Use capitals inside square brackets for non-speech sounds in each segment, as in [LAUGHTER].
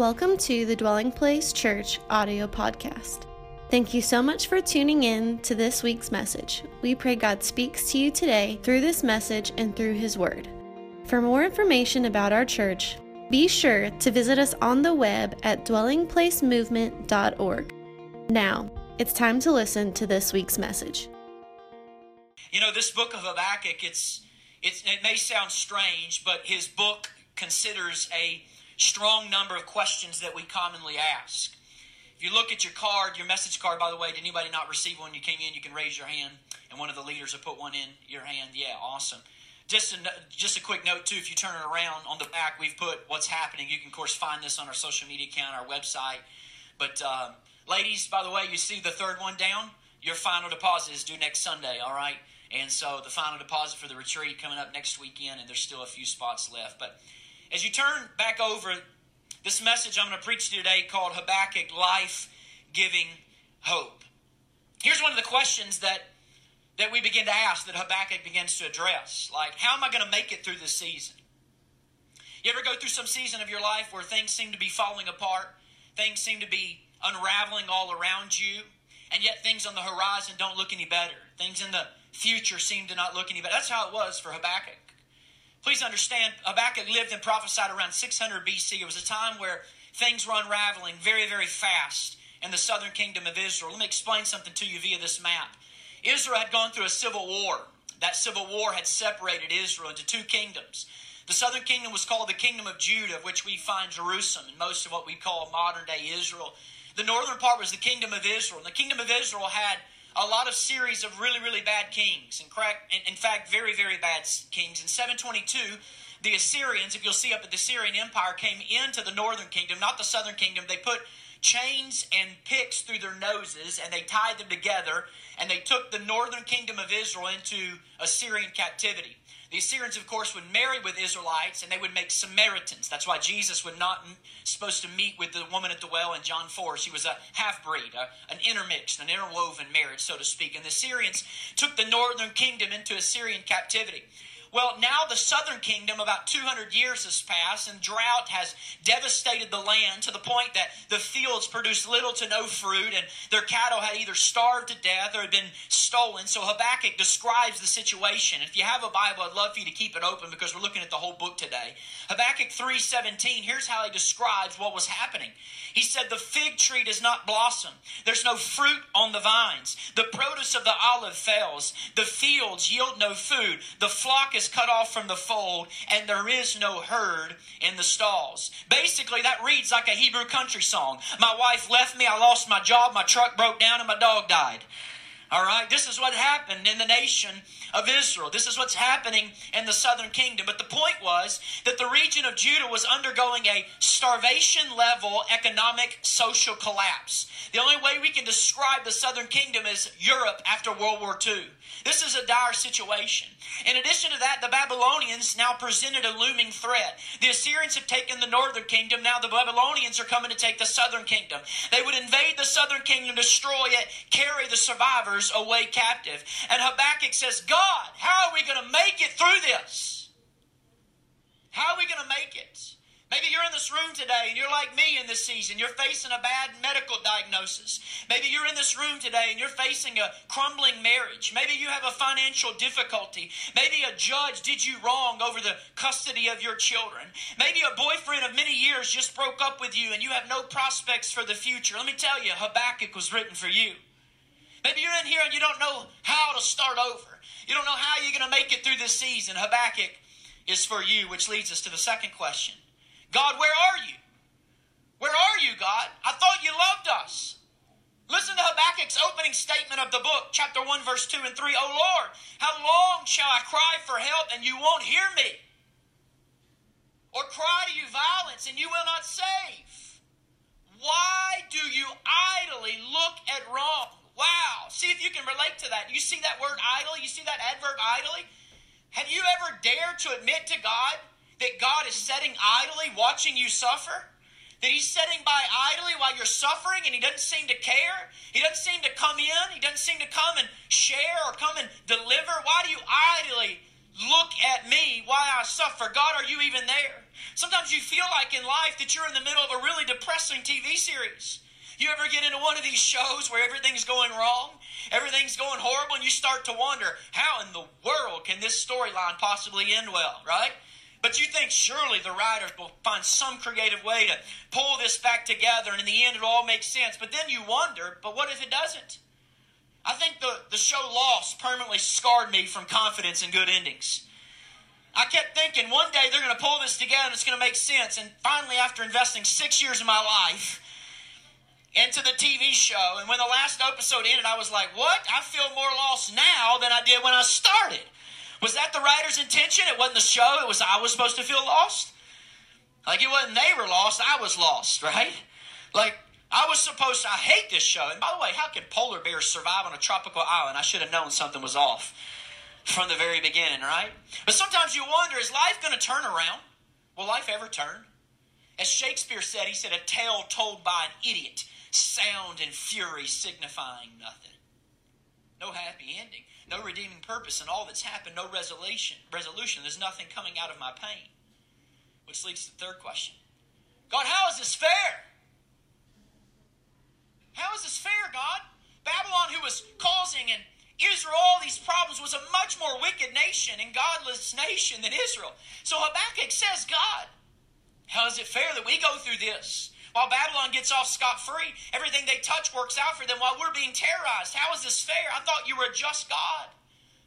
Welcome to the Dwelling Place Church audio podcast. Thank you so much for tuning in to this week's message. We pray God speaks to you today through this message and through His Word. For more information about our church, be sure to visit us on the web at dwellingplacemovement.org. Now, it's time to listen to this week's message. You know, this book of Habakkuk, it's, it's, it may sound strange, but his book considers a strong number of questions that we commonly ask. If you look at your card, your message card, by the way, did anybody not receive one? You came in, you can raise your hand, and one of the leaders will put one in your hand. Yeah, awesome. Just a, just a quick note, too, if you turn it around, on the back, we've put what's happening. You can, of course, find this on our social media account, our website. But, um, ladies, by the way, you see the third one down? Your final deposit is due next Sunday, all right? And so the final deposit for the retreat coming up next weekend, and there's still a few spots left. But as you turn back over this message I'm going to preach to you today called Habakkuk Life Giving Hope. Here's one of the questions that, that we begin to ask that Habakkuk begins to address. Like, how am I going to make it through this season? You ever go through some season of your life where things seem to be falling apart, things seem to be unraveling all around you, and yet things on the horizon don't look any better? Things in the future seem to not look any better. That's how it was for Habakkuk. Please understand, Habakkuk lived and prophesied around 600 BC. It was a time where things were unraveling very, very fast in the southern kingdom of Israel. Let me explain something to you via this map. Israel had gone through a civil war. That civil war had separated Israel into two kingdoms. The southern kingdom was called the kingdom of Judah, of which we find Jerusalem and most of what we call modern day Israel. The northern part was the kingdom of Israel. And the kingdom of Israel had a lot of series of really, really bad kings. In, in fact, very, very bad kings. In 722, the Assyrians, if you'll see up at the Assyrian Empire, came into the northern kingdom, not the southern kingdom. They put chains and picks through their noses and they tied them together and they took the northern kingdom of Israel into Assyrian captivity. The Assyrians, of course, would marry with Israelites and they would make Samaritans. That's why Jesus was not supposed to meet with the woman at the well in John 4. She was a half breed, an intermixed, an interwoven marriage, so to speak. And the Assyrians took the northern kingdom into Assyrian captivity. Well, now the southern kingdom, about 200 years has passed, and drought has devastated the land to the point that the fields produced little to no fruit, and their cattle had either starved to death or had been stolen. So Habakkuk describes the situation. If you have a Bible, I'd love for you to keep it open because we're looking at the whole book today. Habakkuk 3:17, here's how he describes what was happening. He said, The fig tree does not blossom. There's no fruit on the vines. The produce of the olive fails. The fields yield no food. The flock is cut off from the fold, and there is no herd in the stalls. Basically, that reads like a Hebrew country song. My wife left me, I lost my job, my truck broke down, and my dog died. All right, this is what happened in the nation of Israel. This is what's happening in the southern kingdom. But the point was that the region of Judah was undergoing a starvation level economic social collapse. The only way we can describe the southern kingdom is Europe after World War II. This is a dire situation. In addition to that, the Babylonians now presented a looming threat. The Assyrians have taken the northern kingdom. Now the Babylonians are coming to take the southern kingdom. They would invade the southern kingdom, destroy it, carry the survivors away captive. And Habakkuk says, God, how are we going to make it through this? How are we going to make it? Maybe you're in this room today and you're like me in this season. You're facing a bad medical diagnosis. Maybe you're in this room today and you're facing a crumbling marriage. Maybe you have a financial difficulty. Maybe a judge did you wrong over the custody of your children. Maybe a boyfriend of many years just broke up with you and you have no prospects for the future. Let me tell you, Habakkuk was written for you. Maybe you're in here and you don't know how to start over. You don't know how you're going to make it through this season. Habakkuk is for you, which leads us to the second question. God, where are you? Where are you, God? I thought you loved us. Listen to Habakkuk's opening statement of the book, chapter 1, verse 2 and 3. Oh Lord, how long shall I cry for help and you won't hear me? Or cry to you violence and you will not save? Why do you idly look at wrong? Wow. See if you can relate to that. You see that word idly? You see that adverb idly? Have you ever dared to admit to God that God is sitting idly watching you suffer? That He's sitting by idly while you're suffering and He doesn't seem to care? He doesn't seem to come in? He doesn't seem to come and share or come and deliver? Why do you idly look at me while I suffer? God, are you even there? Sometimes you feel like in life that you're in the middle of a really depressing TV series. You ever get into one of these shows where everything's going wrong, everything's going horrible, and you start to wonder, how in the world can this storyline possibly end well, right? But you think surely the writers will find some creative way to pull this back together, and in the end it all makes sense. But then you wonder, but what if it doesn't? I think the, the show Lost permanently scarred me from confidence in good endings. I kept thinking one day they're going to pull this together and it's going to make sense. And finally, after investing six years of my life into the TV show, and when the last episode ended, I was like, what? I feel more lost now than I did when I started. Was that the writer's intention? It wasn't the show, it was I was supposed to feel lost. Like it wasn't they were lost, I was lost, right? Like I was supposed to, I hate this show. And by the way, how can polar bears survive on a tropical island? I should have known something was off from the very beginning, right? But sometimes you wonder, is life going to turn around? Will life ever turn? As Shakespeare said, he said, a tale told by an idiot, sound and fury signifying nothing. No happy ending no redeeming purpose, in all that's happened, no resolution. Resolution. There's nothing coming out of my pain. Which leads to the third question. God, how is this fair? How is this fair, God? Babylon, who was causing and Israel all these problems, was a much more wicked nation and godless nation than Israel. So Habakkuk says, God, how is it fair that we go through this? While Babylon gets off scot free, everything they touch works out for them while we're being terrorized. How is this fair? I thought you were a just God.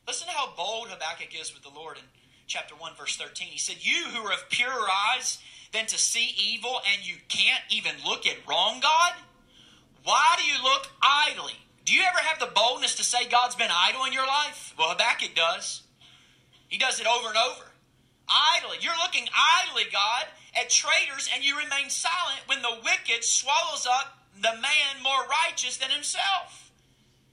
Listen to how bold Habakkuk is with the Lord in chapter 1, verse 13. He said, You who are of purer eyes than to see evil and you can't even look at wrong, God? Why do you look idly? Do you ever have the boldness to say God's been idle in your life? Well, Habakkuk does. He does it over and over. Idly. You're looking idly, God, at traitors and you remain silent when the wicked swallows up the man more righteous than himself.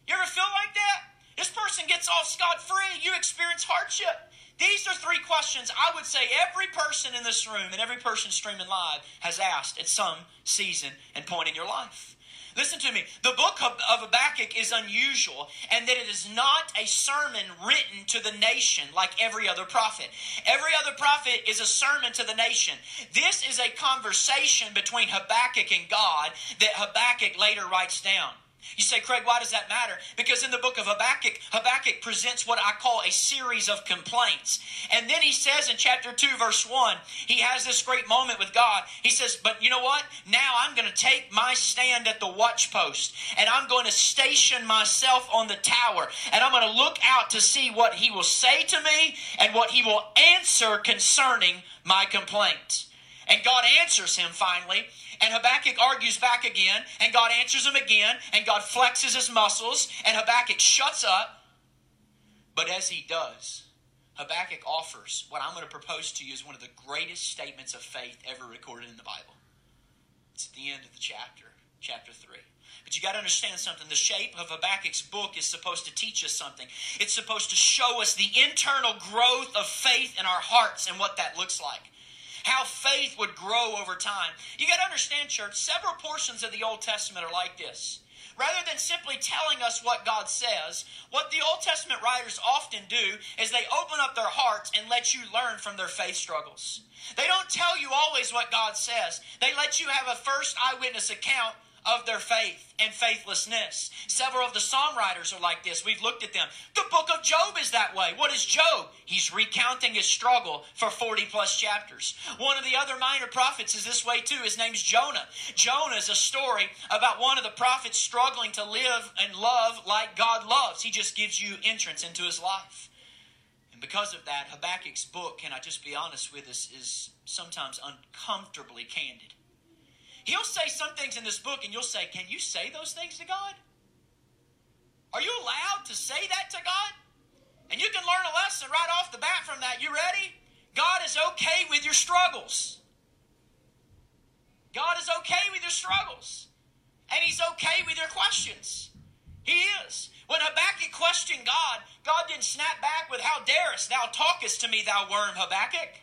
You ever feel like that? This person gets off scot free, you experience hardship. These are three questions I would say every person in this room and every person streaming live has asked at some season and point in your life. Listen to me. The book of, Habakkuk is unusual and that it is not a sermon written to the nation like every other prophet. Every other prophet is a sermon to the nation. This is a conversation between Habakkuk and God that Habakkuk later writes down. You say, Craig, why does that matter? Because in the book of Habakkuk, Habakkuk presents what I call a series of complaints. And then he says in chapter 2, verse 1, he has this great moment with God. He says, But you know what? Now I'm going to take my stand at the watchpost and I'm going to station myself on the tower and I'm going to look out to see what he will say to me and what he will answer concerning my complaint. And God answers him finally. And Habakkuk argues back again, and God answers him again, and God flexes his muscles, and Habakkuk shuts up. But as he does, Habakkuk offers what I'm going to propose to you is one of the greatest statements of faith ever recorded in the Bible. It's at the end of the chapter, chapter 3. But you got to understand something. The shape of Habakkuk's book is supposed to teach us something. It's supposed to show us the internal growth of faith in our hearts and what that looks like how faith would grow over time. You got to understand, church, several portions of the Old Testament are like this. Rather than simply telling us what God says, what the Old Testament writers often do is they open up their hearts and let you learn from their faith struggles. They don't tell you always what God says. They let you have a first eyewitness account of their faith and faithlessness. Several of the psalm writers are like this. We've looked at them. The book of Job is that way. What is Job? He's recounting his struggle for 40 plus chapters. One of the other minor prophets is this way too. His name's Jonah. Jonah is a story about one of the prophets struggling to live and love like God loves. He just gives you entrance into his life. And because of that, Habakkuk's book, can I just be honest with us, is sometimes uncomfortably candid. He'll say some things in this book, and you'll say, Can you say those things to God? Are you allowed to say that to God? And you can learn a lesson right off the bat from that. You ready? God is okay with your struggles. God is okay with your struggles. And He's okay with your questions. He is. When Habakkuk questioned God, God didn't snap back with, How darest thou talkest to me, thou worm, Habakkuk?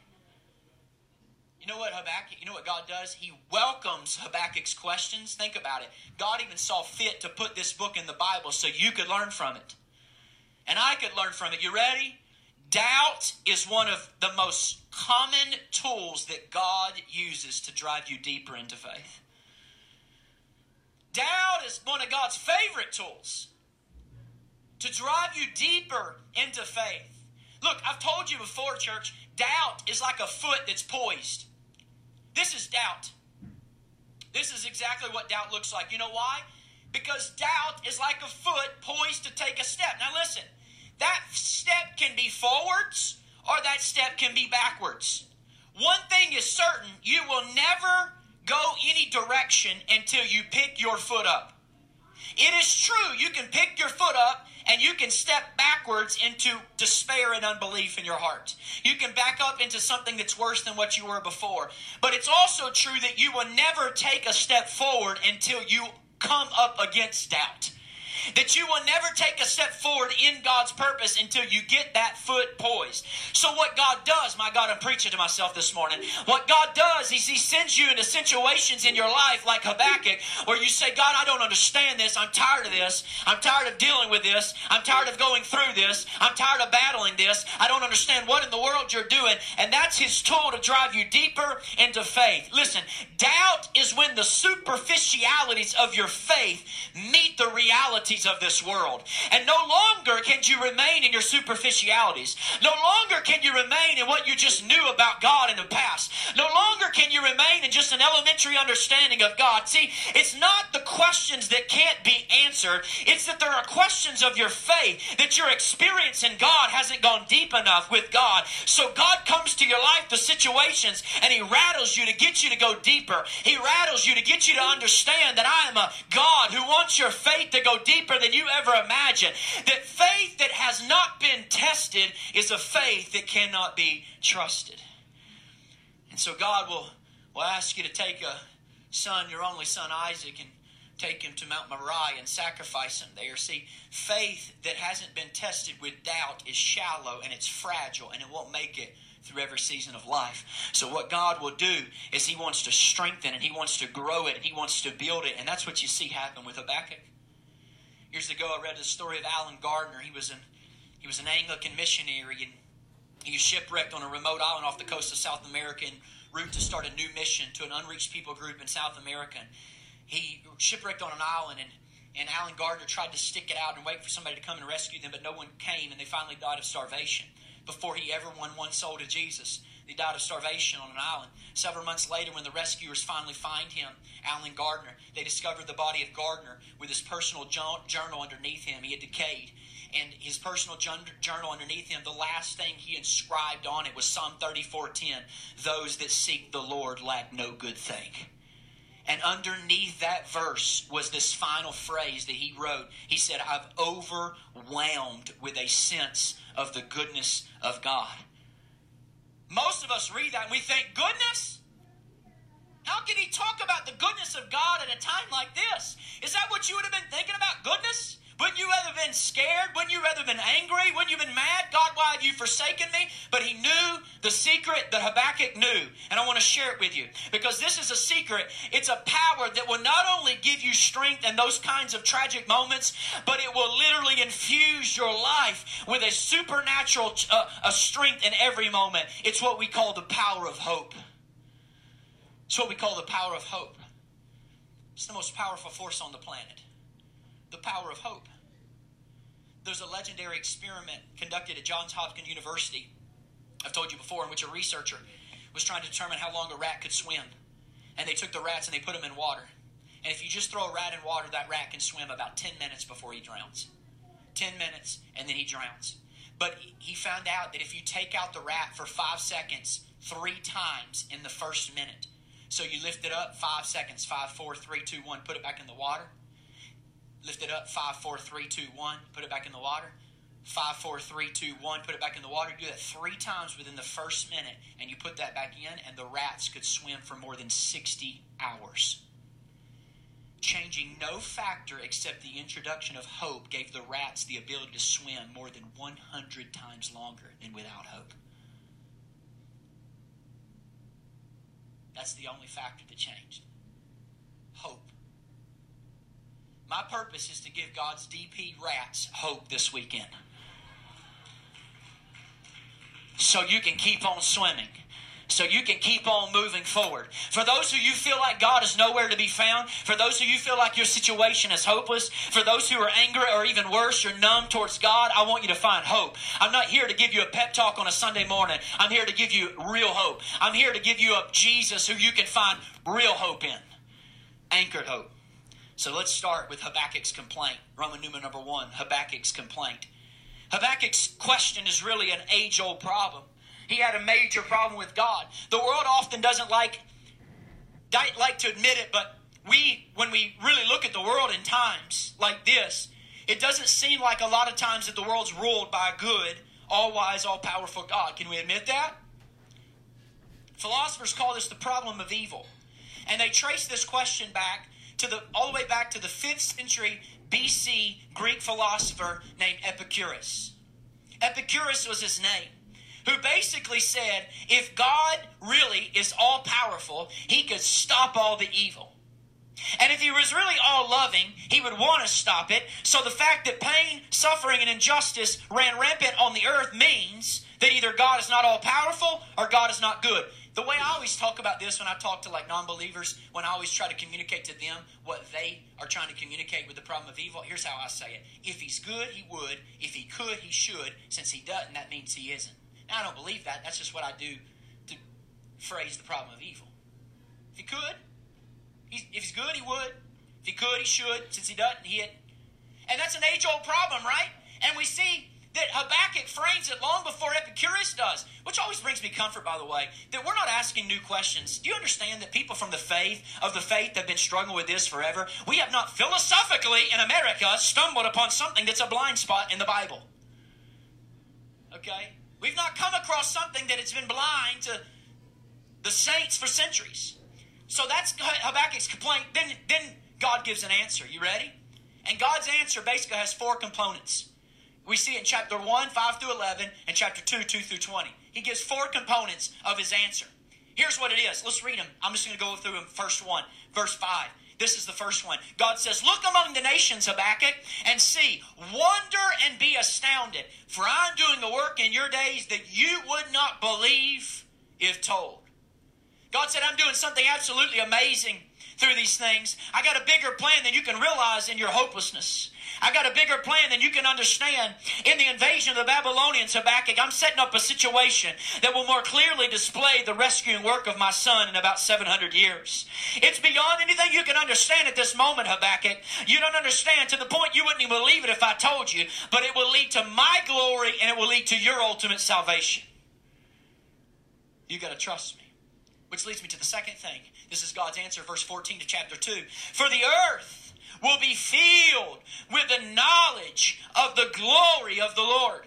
You know what Habakkuk, you know what God does? He welcomes Habakkuk's questions. Think about it. God even saw fit to put this book in the Bible so you could learn from it. And I could learn from it. You ready? Doubt is one of the most common tools that God uses to drive you deeper into faith. Doubt is one of God's favorite tools to drive you deeper into faith. Look, I've told you before, church, doubt is like a foot that's poised. This is doubt. This is exactly what doubt looks like. You know why? Because doubt is like a foot poised to take a step. Now, listen, that step can be forwards or that step can be backwards. One thing is certain you will never go any direction until you pick your foot up. It is true, you can pick your foot up and you can step backwards into despair and unbelief in your heart. You can back up into something that's worse than what you were before. But it's also true that you will never take a step forward until you come up against doubt that you will never take a step forward in God's purpose until you get that foot poised. So, what God does, my God, I'm preaching to myself this morning. What God does is He sends you into situations in your life like Habakkuk where you say, God, I don't understand this. I'm tired of this. I'm tired of dealing with this. I'm tired of going through this. I'm tired of battling this. I don't understand what in the world you're doing. And that's His tool to drive you deeper into faith. Listen, doubt is when the superficialities of your faith meet the realities of this world. And no longer can you remain in your superficialities. No longer can you remain in what you just knew about God in the past. No longer can you remain in just an elementary understanding of God. See, it's not the questions that can't be answered, it's that there are questions of your faith that your experience in God hasn't gone deep enough with God. So God comes to your life, the situations, and He rattles you to get you to go deeper. He rattles you to get you to understand that I am a God who wants your faith to go deeper deeper than you ever imagined. That faith that has not been tested is a faith that cannot be trusted. And so God will, will ask you to take a son, your only son Isaac, and take him to Mount Moriah and sacrifice him there. See, faith that hasn't been tested with doubt is shallow and it's fragile and it won't make it through every season of life. So, what God will do is He wants to strengthen and He wants to grow it and He wants to build it. And that's what you see happen with Habakkuk. Years ago, I read the story of Allen Gardiner. He was an he was an Anglican missionary, and he was shipwrecked on a remote island off the coast of South America and route to start a new mission to an unreached people group in South America. And he shipwrecked on an island, and and Allen Gardiner tried to stick it out and wait for somebody to come and rescue them, but no one came, and they finally died of starvation before he ever won one soul to Jesus. He died of starvation on an island. Several months later, when the rescuers finally find him, Allen Gardiner, they discovered the body of Gardiner with his personal journal underneath him. He had decayed. And his personal journal underneath him, the last thing he inscribed on it was Psalm 34:10. Those that seek the Lord lack no good thing. And underneath that verse was this final phrase that he wrote. He said, I've overwhelmed with a sense of the goodness of God. Most of us read that and we think, goodness? How can he talk about the goodness of God at a time like this? Is that what you would have been thinking about, goodness? Wouldn't you rather been scared? Wouldn't you rather been angry? Wouldn't you been mad? God, why have you forsaken me? But he knew the secret that Habakkuk knew. And I want to share it with you because this is a secret. It's a power that will not only give you strength in those kinds of tragic moments, but it will literally infuse your life with a supernatural uh, a strength in every moment. It's what we call the power of hope. It's what we call the power of hope. It's the most powerful force on the planet the power of hope. There's a legendary experiment conducted at Johns Hopkins University, I've told you before, in which a researcher was trying to determine how long a rat could swim. And they took the rats and they put them in water. And if you just throw a rat in water, that rat can swim about 10 minutes before he drowns. 10 minutes, and then he drowns. But he found out that if you take out the rat for five seconds three times in the first minute, so you lift it up five seconds, five, four, three, two, one, put it back in the water, Lift it up. Five, four, three, two, one. Put it back in the water. Five, four, three, two, one. Put it back in the water. Do that three times within the first minute, and you put that back in, and the rats could swim for more than 60 hours. Changing no factor except the introduction of hope gave the rats the ability to swim more than 100 times longer than without hope. That's the only factor that changed. Hope. My purpose is to give God's DP rats hope this weekend. so you can keep on swimming so you can keep on moving forward. For those who you feel like God is nowhere to be found, for those who you feel like your situation is hopeless, for those who are angry or even worse, you're numb towards God, I want you to find hope. I'm not here to give you a pep talk on a Sunday morning. I'm here to give you real hope. I'm here to give you a Jesus who you can find real hope in. Anchored hope. So let's start with Habakkuk's complaint. Roman numeral number one Habakkuk's complaint. Habakkuk's question is really an age old problem. He had a major problem with God. The world often doesn't like like to admit it, but we when we really look at the world in times like this, it doesn't seem like a lot of times that the world's ruled by a good, all wise, all powerful God. Can we admit that? Philosophers call this the problem of evil. And they trace this question back to the all the way back to the 5th century BC Greek philosopher named Epicurus. Epicurus was his name who basically said if God really is all powerful, he could stop all the evil. And if he was really all loving, he would want to stop it. So the fact that pain, suffering, and injustice ran rampant on the earth means that either God is not all powerful or God is not good. The way I always talk about this when I talk to like non believers, when I always try to communicate to them what they are trying to communicate with the problem of evil, here's how I say it. If he's good, he would. If he could, he should. Since he doesn't, that means he isn't. Now, I don't believe that. That's just what I do to phrase the problem of evil. If he could, if he's good, he would. If he could, he should. Since he doesn't, he had. And that's an age old problem, right? And we see that Habakkuk frames it long before Epicurus does, which always brings me comfort, by the way, that we're not asking new questions. Do you understand that people from the faith, of the faith, have been struggling with this forever? We have not philosophically in America stumbled upon something that's a blind spot in the Bible. Okay? We've not come across something that it's been blind to the saints for centuries. So that's Habakkuk's complaint. Then, then God gives an answer. You ready? And God's answer basically has four components. We see it in chapter 1, 5 through 11, and chapter 2, 2 through 20. He gives four components of his answer. Here's what it is. Let's read them. I'm just going to go through them. First one, verse 5. This is the first one. God says, Look among the nations, Habakkuk, and see, wonder and be astounded, for I'm doing a work in your days that you would not believe if told. God said, I'm doing something absolutely amazing through these things. I got a bigger plan than you can realize in your hopelessness. I got a bigger plan than you can understand. In the invasion of the Babylonians, Habakkuk, I'm setting up a situation that will more clearly display the rescuing work of my son in about 700 years. It's beyond anything you can understand at this moment, Habakkuk. You don't understand to the point you wouldn't even believe it if I told you, but it will lead to my glory and it will lead to your ultimate salvation. You got to trust me. Which leads me to the second thing. This is God's answer, verse 14 to chapter 2. For the earth will be filled with the knowledge of the glory of the Lord.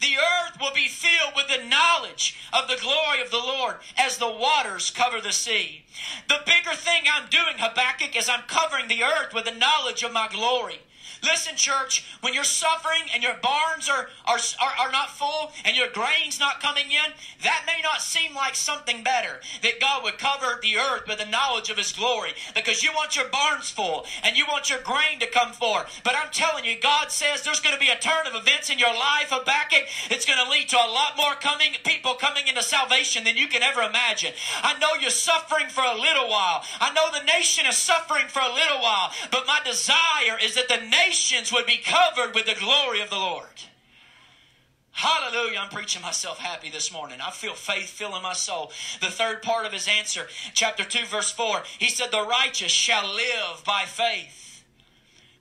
The earth will be filled with the knowledge of the glory of the Lord as the waters cover the sea. The bigger thing I'm doing, Habakkuk, is I'm covering the earth with the knowledge of my glory. Listen, church, when you're suffering and your barns are, are, are, are, not full and your grain's not coming in, that may not seem like something better. That God would cover the earth with the knowledge of His glory because you want your barns full and you want your grain to come forth. But I'm telling you, God says there's going to be a turn of events in your life, Habakkuk. It's going to lead to a lot more coming people coming into salvation than you can ever imagine. I know you're suffering for a little while. I know the nation is suffering for a little while. But my desire is that the nation nations would be covered with the glory of the Lord. Hallelujah. I'm preaching myself happy this morning. I feel faith filling my soul. The third part of his answer, chapter 2, verse 4, he said, The righteous shall live by faith.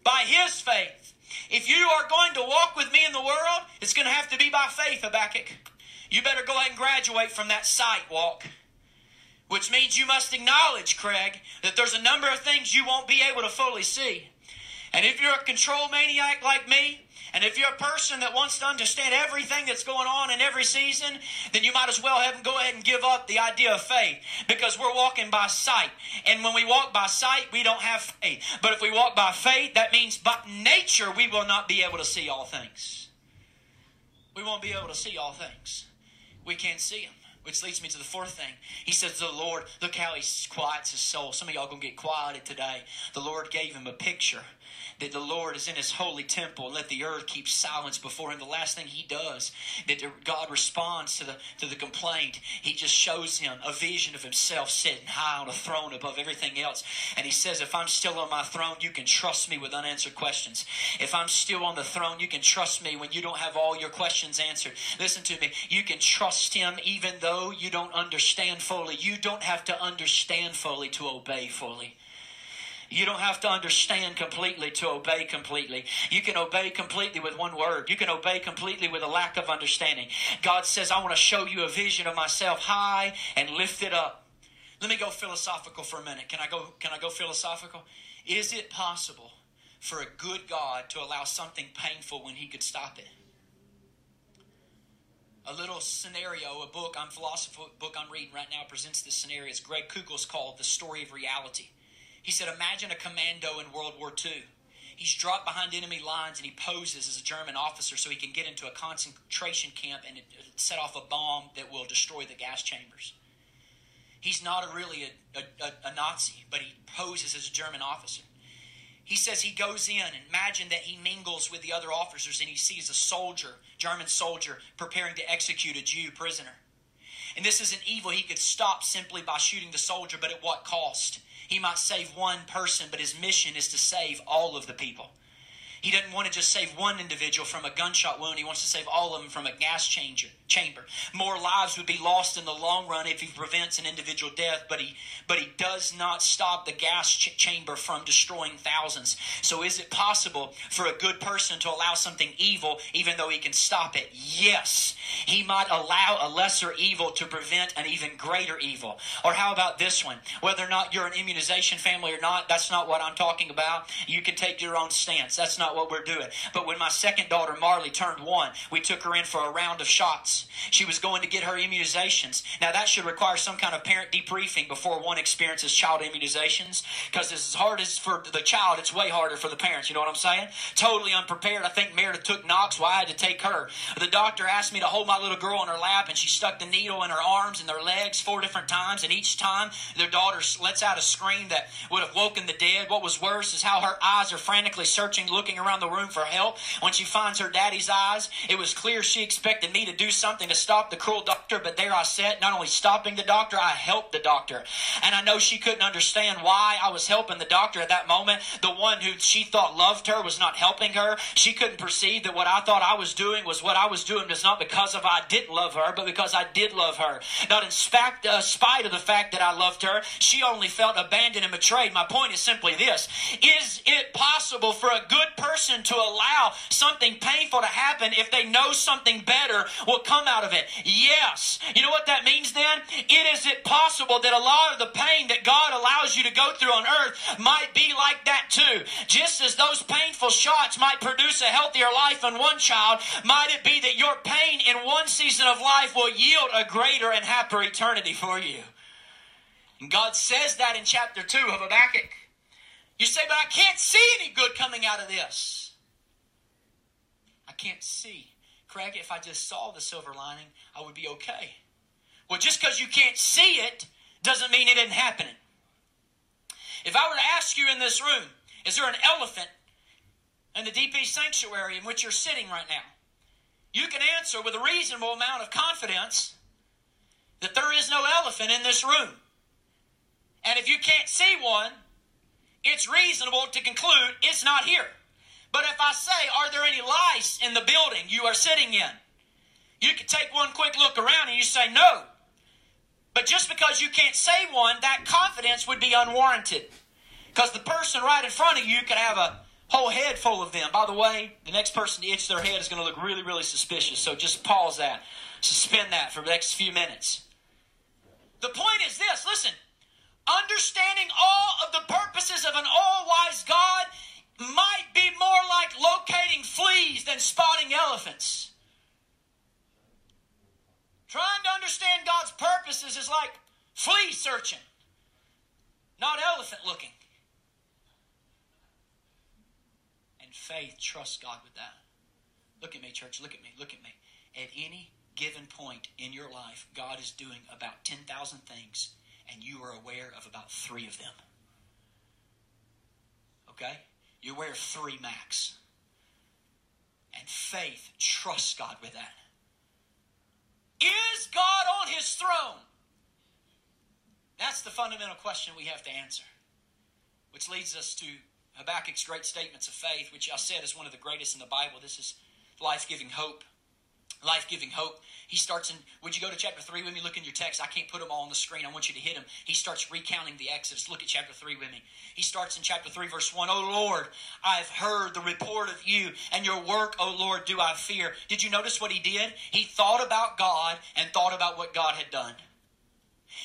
By his faith. If you are going to walk with me in the world, it's going to have to be by faith, Habakkuk. You better go ahead and graduate from that sight walk. Which means you must acknowledge, Craig, that there's a number of things you won't be able to fully see. And if you're a control maniac like me, and if you're a person that wants to understand everything that's going on in every season, then you might as well have go ahead and give up the idea of faith because we're walking by sight. And when we walk by sight, we don't have faith. But if we walk by faith, that means by nature we will not be able to see all things. We won't be able to see all things. We can't see them. Which leads me to the fourth thing. He says, The Lord, look how he quiets his soul. Some of y'all to get quieted today. The Lord gave him a picture that the Lord is in his holy temple and let the earth keep silence before him. The last thing he does, that God responds to the, to the complaint, he just shows him a vision of himself sitting high on a throne above everything else. And he says, If I'm still on my throne, you can trust me with unanswered questions. If I'm still on the throne, you can trust me when you don't have all your questions answered. Listen to me. You can trust him even though you don't understand fully. You don't have to understand fully to obey fully. You don't have to understand completely to obey completely. You can obey completely with one word. You can obey completely with a lack of understanding. God says, I want to show you a vision of myself high and lift it up. Let me go philosophical for a minute. Can I go can I go philosophical? Is it possible for a good God to allow something painful when he could stop it? A little scenario, a book, I'm philosophy book I'm reading right now presents this scenario. It's Greg Koukl's called The Story of Reality. He said, Imagine a commando in World War II. He's dropped behind enemy lines and he poses as a German officer so he can get into a concentration camp and set off a bomb that will destroy the gas chambers. He's not a really a, a, a Nazi, but he poses as a German officer. He says he goes in and imagine that he mingles with the other officers and he sees a soldier, German soldier, preparing to execute a Jew prisoner. And this is an evil he could stop simply by shooting the soldier, but at what cost? He might save one person, but his mission is to save all of the people. He doesn't want to just save one individual from a gunshot wound. He wants to save all of them from a gas changer, chamber. More lives would be lost in the long run if he prevents an individual death, but he, but he does not stop the gas ch- chamber from destroying thousands. So is it possible for a good person to allow something evil even though he can stop it? Yes. He might allow a lesser evil to prevent an even greater evil. Or how about this one? Whether or not you're an immunization family or not, that's not what I'm talking about. You can take your own stance. That's not not what we're doing. But when my second daughter, Marley, turned one, we took her in for a round of shots. She was going to get her immunizations. Now, that should require some kind of parent debriefing before one experiences child immunizations because as hard as for the child, it's way harder for the parents. You know what I'm saying? Totally unprepared. I think Meredith took Knox, well, I had to take her. The doctor asked me to hold my little girl in her lap, and she stuck the needle in her arms and their legs four different times, and each time their daughter lets out a scream that would have woken the dead. What was worse is how her eyes are frantically searching, looking around the room for help. When she finds her daddy's eyes, it was clear she expected me to do something to stop the cruel doctor, but there I sat, not only stopping the doctor, I helped the doctor. And I know she couldn't understand why I was helping the doctor at that moment. The one who she thought loved her was not helping her. She couldn't perceive that what I thought I was doing was what I was doing was not because of I didn't love her, but because I did love her. Not in spite, uh, spite of the fact that I loved her, she only felt abandoned and betrayed. My point is simply this Is it possible for a good person? Person to allow something painful to happen if they know something better will come out of it? Yes. You know what that means then? It is it possible that a lot of the pain that God allows you to go through on earth might be like that too. Just as those painful shots might produce a healthier life in one child, might it be that your pain in one season of life will yield a greater and happier eternity for you? And God says that in chapter 2 of Habakkuk. You say, but I can't see any good coming out of this. I can't see. Craig, if I just saw the silver lining, I would be okay. Well, just because you can't see it doesn't mean it isn't happening. If I were to ask you in this room, is there an elephant in the DP sanctuary in which you're sitting right now? You can answer with a reasonable amount of confidence that there is no elephant in this room. And if you can't see one, it's reasonable to conclude it's not here. But if I say, are there any lice in the building you are sitting in? You can take one quick look around and you say no. But just because you can't say one, that confidence would be unwarranted. Because the person right in front of you could have a whole head full of them. By the way, the next person to itch their head is going to look really, really suspicious. So just pause that. Suspend that for the next few minutes. The point is this listen, understanding all of the purposes of an all wise God might be more like locating fleas than spotting elephants. Trying to understand God's purposes is like flea searching, not elephant looking. And faith trusts God with that. Look at me, church. Look at me. Look at me. At any given point in your life, God is doing about 10,000 things, and you are aware of about three of them. Okay? You're aware of three max. And faith, trust God with that. Is God on his throne? That's the fundamental question we have to answer. Which leads us to Habakkuk's great statements of faith, which I said is one of the greatest in the Bible. This is life giving hope life giving hope. He starts in, would you go to chapter 3 with me? Look in your text. I can't put them all on the screen. I want you to hit them. He starts recounting the Exodus. Look at chapter 3 with me. He starts in chapter 3, verse 1. Oh Lord, I've heard the report of you, and your work, oh Lord, do I fear. Did you notice what he did? He thought about God and thought about what God had done.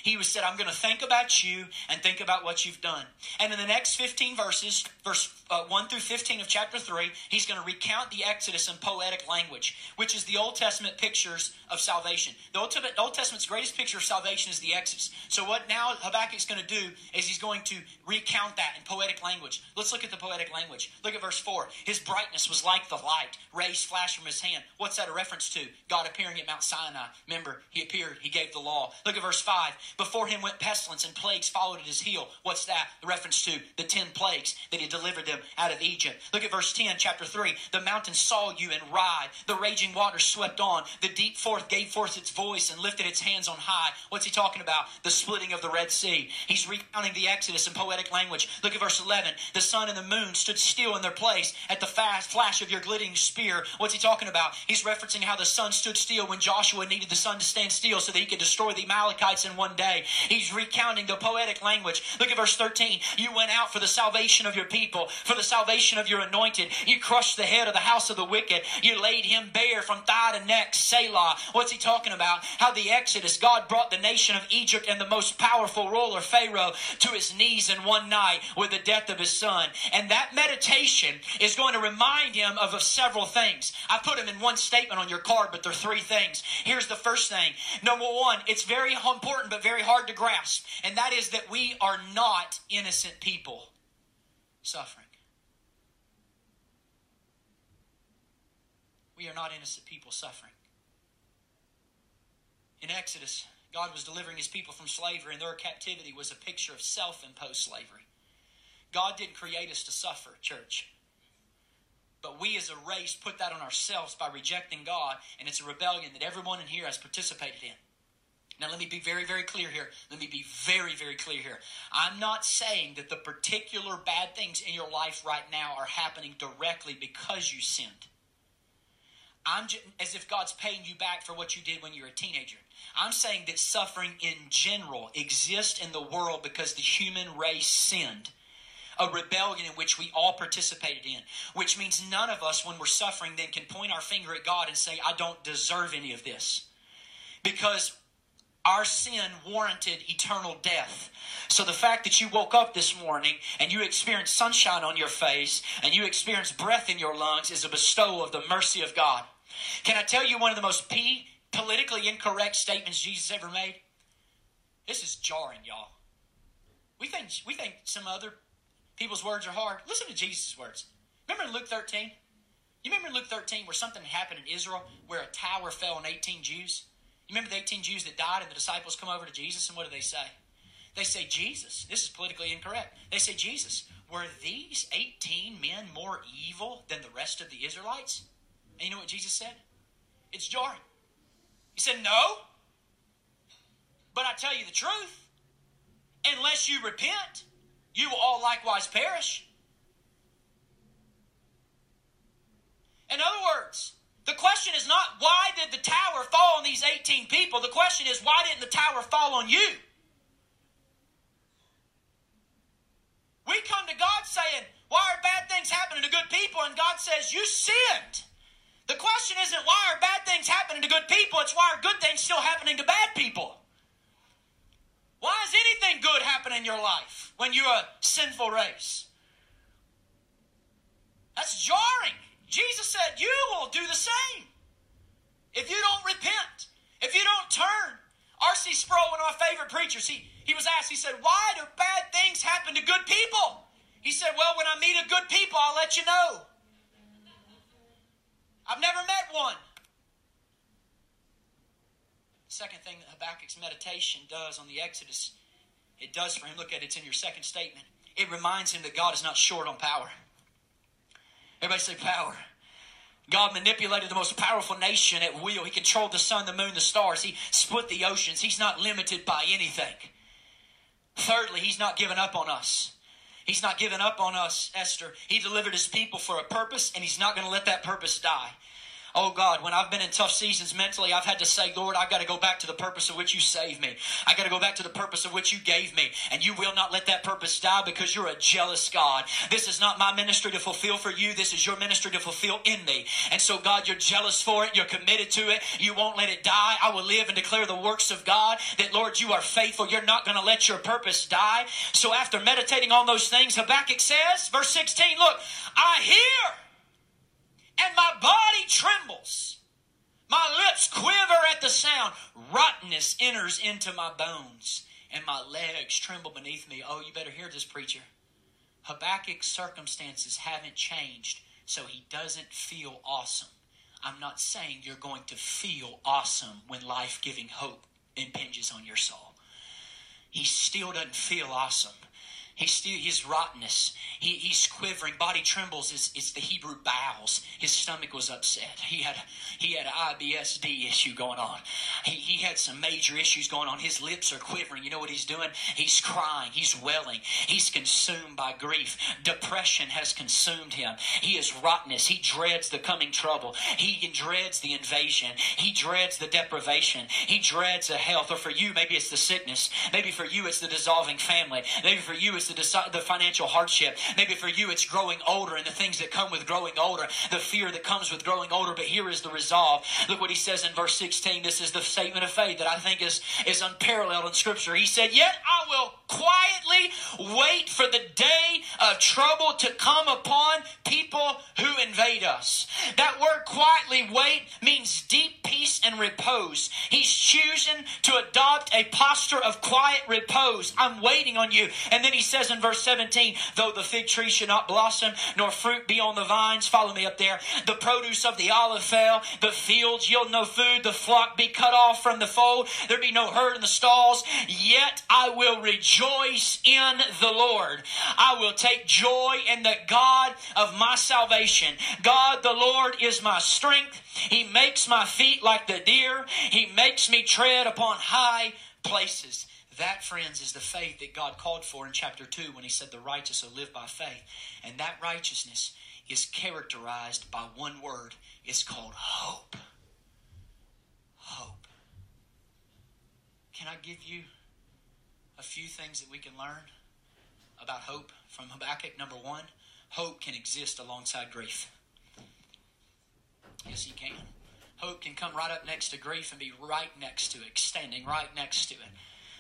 He was said, I'm going to think about you and think about what you've done. And in the next 15 verses, verse uh, 1 through 15 of chapter 3, he's going to recount the Exodus in poetic language, which is the Old Testament pictures of salvation. The Old, the Old Testament's greatest picture of salvation is the Exodus. So what now Habakkuk's going to do is he's going to recount that in poetic language. Let's look at the poetic language. Look at verse 4. His brightness was like the light, rays flashed from his hand. What's that a reference to? God appearing at Mount Sinai. Remember, he appeared, he gave the law. Look at verse 5. Before him went pestilence and plagues followed at his heel. What's that? The reference to the ten plagues that he delivered them out of Egypt. Look at verse 10, chapter 3. The mountains saw you and writhed. The raging waters swept on. The deep forth gave forth its voice and lifted its hands on high. What's he talking about? The splitting of the Red Sea. He's recounting the Exodus in poetic language. Look at verse 11. The sun and the moon stood still in their place at the fast flash of your glittering spear. What's he talking about? He's referencing how the sun stood still when Joshua needed the sun to stand still so that he could destroy the Amalekites in one day. He's recounting the poetic language. Look at verse 13. You went out for the salvation of your people, for the salvation of your anointed. You crushed the head of the house of the wicked. You laid him bare from thigh to neck. Selah. What's he talking about? How the Exodus, God brought the nation of Egypt and the most powerful ruler, Pharaoh, to his knees in one night with the death of his son. And that meditation is going to remind him of, of several things. I put them in one statement on your card, but they're three things. Here's the first thing. Number one, it's very important but very hard to grasp, and that is that we are not innocent people suffering. We are not innocent people suffering. In Exodus, God was delivering his people from slavery, and their captivity was a picture of self imposed slavery. God didn't create us to suffer, church. But we as a race put that on ourselves by rejecting God, and it's a rebellion that everyone in here has participated in. Now, let me be very, very clear here. Let me be very, very clear here. I'm not saying that the particular bad things in your life right now are happening directly because you sinned. I'm just, as if God's paying you back for what you did when you were a teenager. I'm saying that suffering in general exists in the world because the human race sinned. A rebellion in which we all participated in. Which means none of us, when we're suffering, then can point our finger at God and say, I don't deserve any of this. Because our sin warranted eternal death. So the fact that you woke up this morning and you experienced sunshine on your face and you experienced breath in your lungs is a bestowal of the mercy of God. Can I tell you one of the most p politically incorrect statements Jesus ever made? This is jarring, y'all. We think we think some other people's words are hard. Listen to Jesus' words. Remember in Luke 13? You remember in Luke 13 where something happened in Israel where a tower fell on 18 Jews? You remember the 18 Jews that died and the disciples come over to Jesus and what do they say? They say, Jesus, this is politically incorrect. They say, Jesus, were these 18 men more evil than the rest of the Israelites? And you know what Jesus said? It's jarring. He said, No. But I tell you the truth. Unless you repent, you will all likewise perish. In other words, the question is not why did the tower fall on these 18 people? The question is why didn't the tower fall on you? We come to God saying, why are bad things happening to good people? And God says, you sinned. The question isn't why are bad things happening to good people, it's why are good things still happening to bad people? Why is anything good happening in your life when you're a sinful race? That's jarring. Jesus said, You will do the same. If you don't repent, if you don't turn. R.C. Sproul, one of my favorite preachers, he, he was asked, he said, Why do bad things happen to good people? He said, Well, when I meet a good people, I'll let you know. I've never met one. Second thing that Habakkuk's meditation does on the Exodus, it does for him. Look at it, it's in your second statement. It reminds him that God is not short on power. Everybody say power. God manipulated the most powerful nation at will. He controlled the sun, the moon, the stars. He split the oceans. He's not limited by anything. Thirdly, He's not given up on us. He's not given up on us, Esther. He delivered His people for a purpose, and He's not going to let that purpose die. Oh God, when I've been in tough seasons mentally, I've had to say, Lord, I've got to go back to the purpose of which you saved me. I got to go back to the purpose of which you gave me. And you will not let that purpose die because you're a jealous God. This is not my ministry to fulfill for you. This is your ministry to fulfill in me. And so, God, you're jealous for it. You're committed to it. You won't let it die. I will live and declare the works of God that, Lord, you are faithful. You're not going to let your purpose die. So after meditating on those things, Habakkuk says, verse 16, look, I hear and my body trembles. My lips quiver at the sound. Rottenness enters into my bones, and my legs tremble beneath me. Oh, you better hear this, preacher. Habakkuk's circumstances haven't changed, so he doesn't feel awesome. I'm not saying you're going to feel awesome when life giving hope impinges on your soul. He still doesn't feel awesome. He's his rottenness. He, he's quivering. Body trembles. It's, it's the Hebrew bowels. His stomach was upset. He had he had an IBSD issue going on. He, he had some major issues going on. His lips are quivering. You know what he's doing? He's crying. He's welling. He's consumed by grief. Depression has consumed him. He is rottenness. He dreads the coming trouble. He dreads the invasion. He dreads the deprivation. He dreads the health. Or for you, maybe it's the sickness. Maybe for you, it's the dissolving family. Maybe for you, it's it's the, the financial hardship. Maybe for you, it's growing older and the things that come with growing older, the fear that comes with growing older. But here is the resolve. Look what he says in verse 16. This is the statement of faith that I think is, is unparalleled in Scripture. He said, Yet I will quietly wait for the day of trouble to come upon people who invade us. That word quietly wait means deep peace and repose. He's choosing to adopt a posture of quiet repose. I'm waiting on you. And then he says in verse 17, though the fig tree should not blossom, nor fruit be on the vines, follow me up there, the produce of the olive fail, the fields yield no food, the flock be cut off from the fold, there be no herd in the stalls, yet I will rejoice in the Lord. I will take joy in the God of my salvation. God the Lord is my strength. He makes my feet like the deer. He makes me tread upon high places. That, friends, is the faith that God called for in chapter 2 when He said, The righteous will live by faith. And that righteousness is characterized by one word it's called hope. Hope. Can I give you a few things that we can learn about hope from Habakkuk? Number one, hope can exist alongside grief. Yes, he can. Hope can come right up next to grief and be right next to it, standing right next to it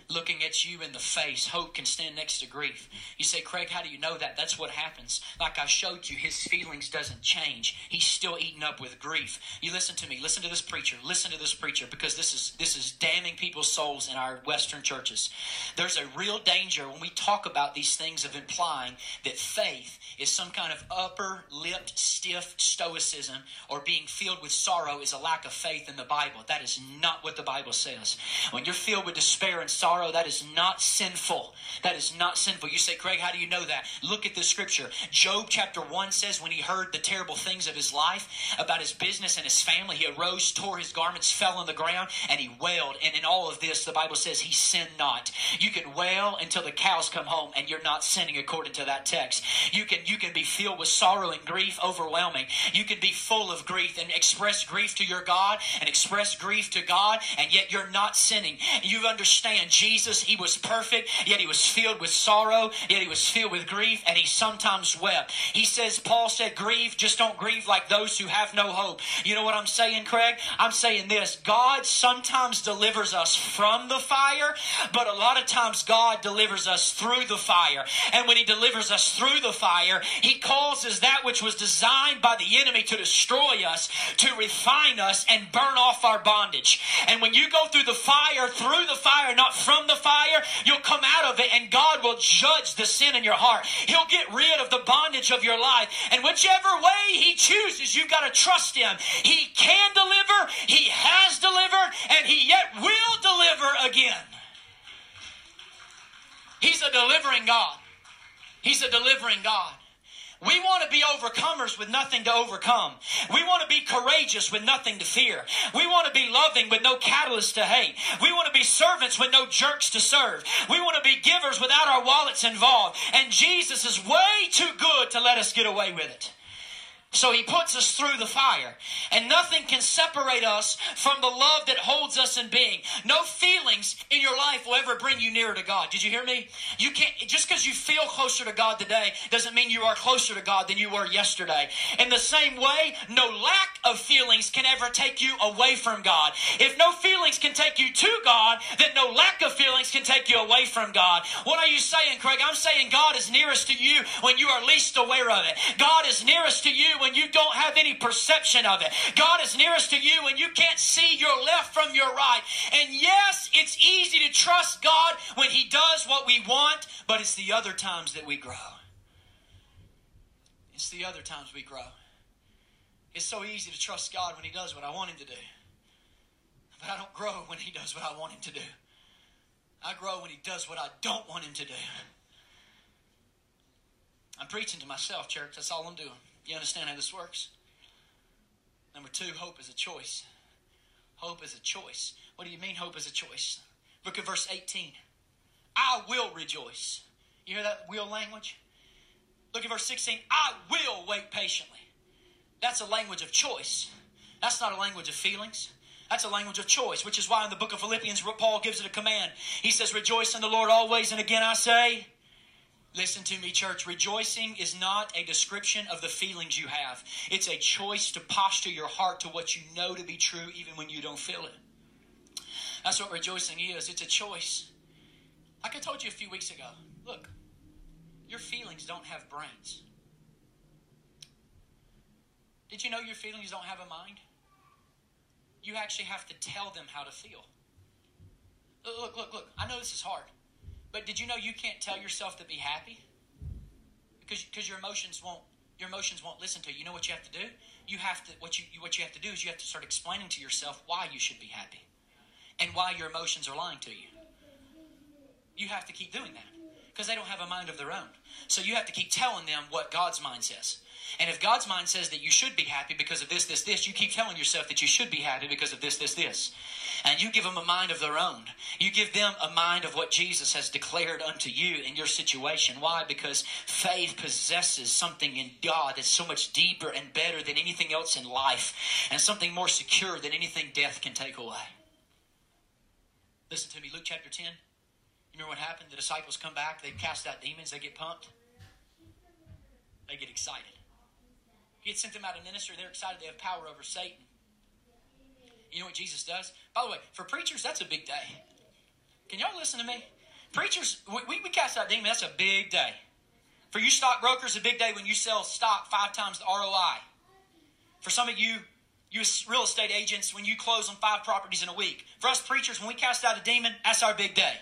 looking at you in the face. Hope can stand next to grief. You say, Craig, how do you know that? That's what happens. Like I showed you, his feelings doesn't change. He's still eaten up with grief. You listen to me. Listen to this preacher. Listen to this preacher because this is this is damning people's souls in our Western churches. There's a real danger when we talk about these things of implying that faith is some kind of upper lipped, stiff stoicism or being filled with sorrow is a lack of faith in the Bible. That is not what the Bible says. When you're filled with despair and sorrow, sorrow, that is not sinful. That is not sinful. You say, Craig, how do you know that? Look at the scripture. Job chapter 1 says, when he heard the terrible things of his life, about his business and his family, he arose, tore his garments, fell on the ground, and he wailed. And in all of this, the Bible says he sinned not. You can wail until the cows come home, and you're not sinning according to that text. You can, you can be filled with sorrow and grief, overwhelming. You can be full of grief and express grief to your God and express grief to God, and yet you're not sinning. You understand Jesus, he was perfect, yet he was filled with sorrow, yet he was filled with grief, and he sometimes wept. He says, Paul said, grieve, just don't grieve like those who have no hope. You know what I'm saying, Craig? I'm saying this God sometimes delivers us from the fire, but a lot of times God delivers us through the fire. And when he delivers us through the fire, he causes that which was designed by the enemy to destroy us, to refine us, and burn off our bondage. And when you go through the fire, through the fire, not from from the fire, you'll come out of it and God will judge the sin in your heart. He'll get rid of the bondage of your life. And whichever way He chooses, you've got to trust Him. He can deliver, He has delivered, and He yet will deliver again. He's a delivering God. He's a delivering God. We want to be overcomers with nothing to overcome. We want to be courageous with nothing to fear. We want to be loving with no catalyst to hate. We want to be servants with no jerks to serve. We want to be givers without our wallets involved. And Jesus is way too good to let us get away with it. So he puts us through the fire. And nothing can separate us from the love that holds us in being. No feelings in your life will ever bring you nearer to God. Did you hear me? You can't, just because you feel closer to God today doesn't mean you are closer to God than you were yesterday. In the same way, no lack of feelings can ever take you away from God. If no feelings can take you to God, then no lack of feelings can take you away from God. What are you saying, Craig? I'm saying God is nearest to you when you are least aware of it. God is nearest to you when you don't have any perception of it. God is nearest to you when you can't see your left from your right. And yes, it's easy to trust God when He does what we want, but it's the other times that we grow. It's the other times we grow. It's so easy to trust God when He does what I want Him to do. But I don't grow when He does what I want Him to do. I grow when He does what I don't want Him to do. I'm preaching to myself, church. That's all I'm doing. You understand how this works? Number two, hope is a choice. Hope is a choice. What do you mean, hope is a choice? Look at verse 18. I will rejoice. You hear that will language? Look at verse 16. I will wait patiently. That's a language of choice. That's not a language of feelings. That's a language of choice, which is why in the book of Philippians, Paul gives it a command. He says, Rejoice in the Lord always, and again I say, Listen to me, church. Rejoicing is not a description of the feelings you have. It's a choice to posture your heart to what you know to be true, even when you don't feel it. That's what rejoicing is. It's a choice. Like I told you a few weeks ago, look, your feelings don't have brains. Did you know your feelings don't have a mind? You actually have to tell them how to feel. Look, look, look. I know this is hard. But did you know you can't tell yourself to be happy? Because because your emotions won't your emotions won't listen to you. You know what you have to do? You have to what you what you have to do is you have to start explaining to yourself why you should be happy and why your emotions are lying to you. You have to keep doing that because they don't have a mind of their own. So you have to keep telling them what God's mind says. And if God's mind says that you should be happy because of this, this, this, you keep telling yourself that you should be happy because of this, this, this. And you give them a mind of their own. You give them a mind of what Jesus has declared unto you in your situation. Why? Because faith possesses something in God that's so much deeper and better than anything else in life, and something more secure than anything death can take away. Listen to me, Luke chapter 10. You remember what happened? The disciples come back, they cast out demons, they get pumped, they get excited. He had sent them out of ministry. They're excited they have power over Satan. You know what Jesus does? By the way, for preachers, that's a big day. Can y'all listen to me? Preachers, we, we cast out demons. That's a big day. For you stockbrokers, a big day when you sell stock five times the ROI. For some of you, you real estate agents, when you close on five properties in a week. For us preachers, when we cast out a demon, that's our big day.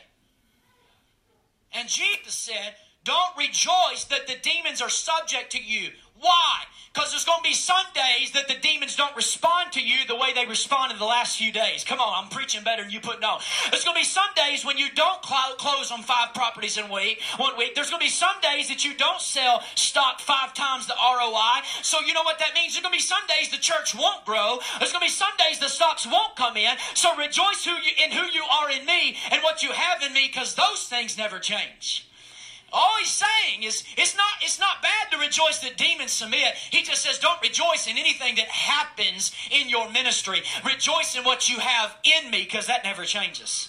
And Jesus said, Don't rejoice that the demons are subject to you. Why? Because there's going to be some days that the demons don't respond to you the way they responded the last few days. Come on, I'm preaching better than you put on. There's going to be some days when you don't cl- close on five properties in week, one week. There's going to be some days that you don't sell stock five times the ROI. So you know what that means? There's going to be some days the church won't grow. There's going to be some days the stocks won't come in. So rejoice who you, in who you are in me and what you have in me because those things never change. All he's saying is it's not it's not bad to rejoice that demons submit. He just says don't rejoice in anything that happens in your ministry. Rejoice in what you have in me because that never changes.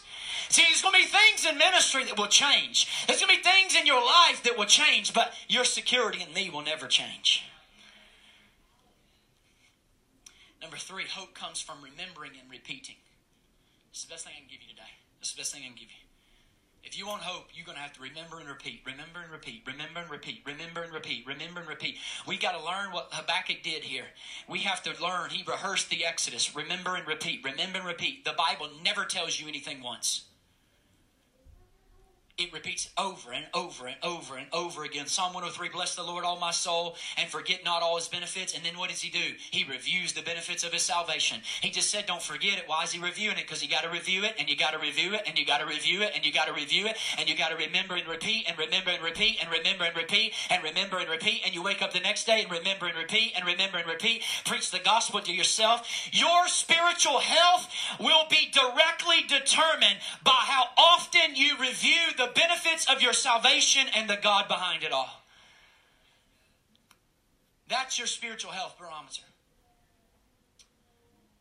See, there's going to be things in ministry that will change. There's going to be things in your life that will change, but your security in me will never change. Number three, hope comes from remembering and repeating. It's the best thing I can give you today. It's the best thing I can give you. If you want hope, you're going to have to remember and repeat, remember and repeat, remember and repeat, remember and repeat, remember and repeat. We got to learn what Habakkuk did here. We have to learn. He rehearsed the Exodus. Remember and repeat, remember and repeat. The Bible never tells you anything once. It repeats over and over and over and over again. Psalm 103 Bless the Lord, all my soul, and forget not all his benefits. And then what does he do? He reviews the benefits of his salvation. He just said, Don't forget it. Why is he reviewing it? Because you got to review it, and you got to review it, and you got to review it, and you got to review it, and you got to remember and repeat, and remember and repeat, and remember and repeat, and remember and repeat. And you wake up the next day and remember and repeat, and remember and repeat. Preach the gospel to yourself. Your spiritual health will be directly determined by how often you review the benefits of your salvation and the God behind it all. That's your spiritual health barometer.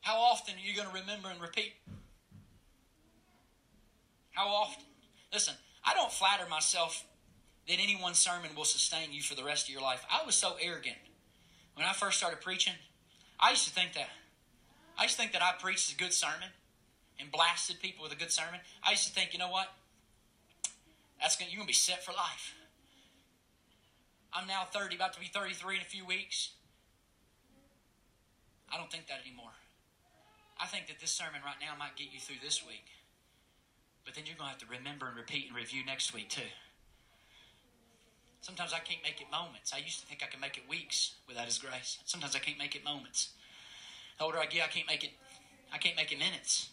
How often are you going to remember and repeat? How often? Listen, I don't flatter myself that any one sermon will sustain you for the rest of your life. I was so arrogant when I first started preaching. I used to think that. I used to think that I preached a good sermon and blasted people with a good sermon. I used to think, you know what? That's gonna, you're going to be set for life. I'm now 30, about to be 33 in a few weeks. I don't think that anymore. I think that this sermon right now might get you through this week. But then you're going to have to remember and repeat and review next week too. Sometimes I can't make it moments. I used to think I could make it weeks without His grace. Sometimes I can't make it moments. The older I get, I can't make it. I can't make it minutes